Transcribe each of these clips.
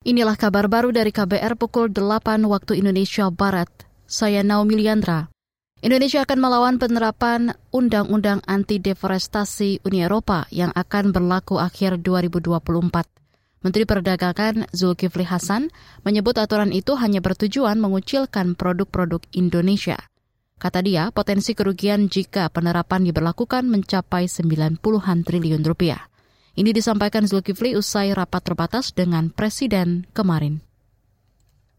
Inilah kabar baru dari KBR pukul 8 waktu Indonesia Barat. Saya Naomi Liandra. Indonesia akan melawan penerapan Undang-Undang Anti Deforestasi Uni Eropa yang akan berlaku akhir 2024. Menteri Perdagangan Zulkifli Hasan menyebut aturan itu hanya bertujuan mengucilkan produk-produk Indonesia. Kata dia, potensi kerugian jika penerapan diberlakukan mencapai 90-an triliun rupiah. Ini disampaikan Zulkifli usai rapat terbatas dengan Presiden kemarin.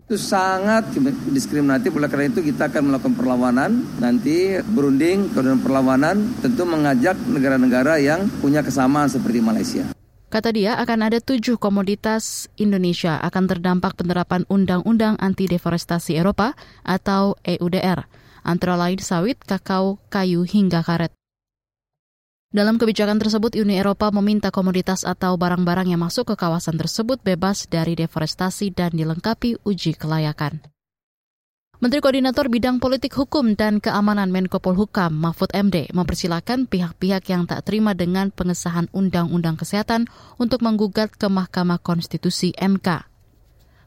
Itu sangat diskriminatif, oleh karena itu kita akan melakukan perlawanan, nanti berunding, kemudian perlawanan, tentu mengajak negara-negara yang punya kesamaan seperti Malaysia. Kata dia, akan ada tujuh komoditas Indonesia akan terdampak penerapan Undang-Undang Anti Deforestasi Eropa atau EUDR, antara lain sawit, kakao, kayu, hingga karet. Dalam kebijakan tersebut, Uni Eropa meminta komoditas atau barang-barang yang masuk ke kawasan tersebut bebas dari deforestasi dan dilengkapi uji kelayakan. Menteri Koordinator Bidang Politik Hukum dan Keamanan Menko Polhukam Mahfud MD mempersilahkan pihak-pihak yang tak terima dengan pengesahan Undang-Undang Kesehatan untuk menggugat ke Mahkamah Konstitusi MK.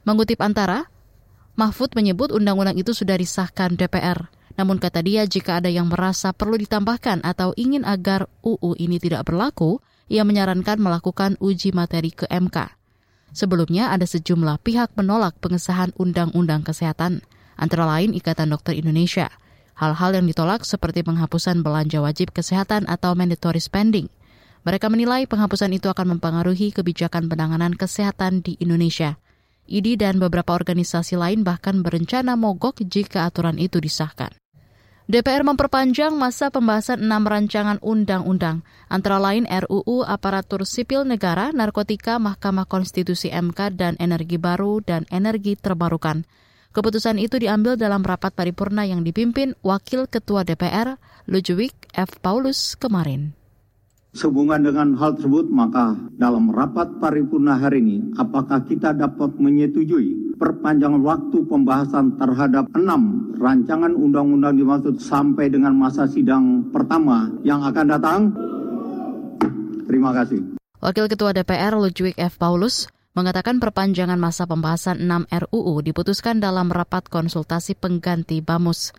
Mengutip antara, Mahfud menyebut undang-undang itu sudah disahkan DPR. Namun kata dia jika ada yang merasa perlu ditambahkan atau ingin agar UU ini tidak berlaku, ia menyarankan melakukan uji materi ke MK. Sebelumnya ada sejumlah pihak menolak pengesahan Undang-Undang Kesehatan, antara lain Ikatan Dokter Indonesia. Hal-hal yang ditolak seperti penghapusan belanja wajib kesehatan atau mandatory spending. Mereka menilai penghapusan itu akan mempengaruhi kebijakan penanganan kesehatan di Indonesia. IDI dan beberapa organisasi lain bahkan berencana mogok jika aturan itu disahkan. DPR memperpanjang masa pembahasan enam rancangan undang-undang, antara lain RUU Aparatur Sipil Negara, Narkotika, Mahkamah Konstitusi MK, dan Energi Baru dan Energi Terbarukan. Keputusan itu diambil dalam rapat paripurna yang dipimpin Wakil Ketua DPR, Ludwig F. Paulus, kemarin. Sehubungan dengan hal tersebut, maka dalam rapat paripurna hari ini, apakah kita dapat menyetujui perpanjangan waktu pembahasan terhadap enam rancangan undang-undang dimaksud sampai dengan masa sidang pertama yang akan datang? Terima kasih. Wakil Ketua DPR Ludwig F. Paulus mengatakan perpanjangan masa pembahasan 6 RUU diputuskan dalam rapat konsultasi pengganti BAMUS.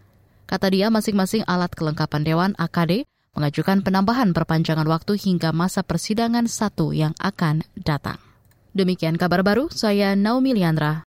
Kata dia, masing-masing alat kelengkapan Dewan AKD mengajukan penambahan perpanjangan waktu hingga masa persidangan satu yang akan datang. Demikian kabar baru, saya Naomi Liandra.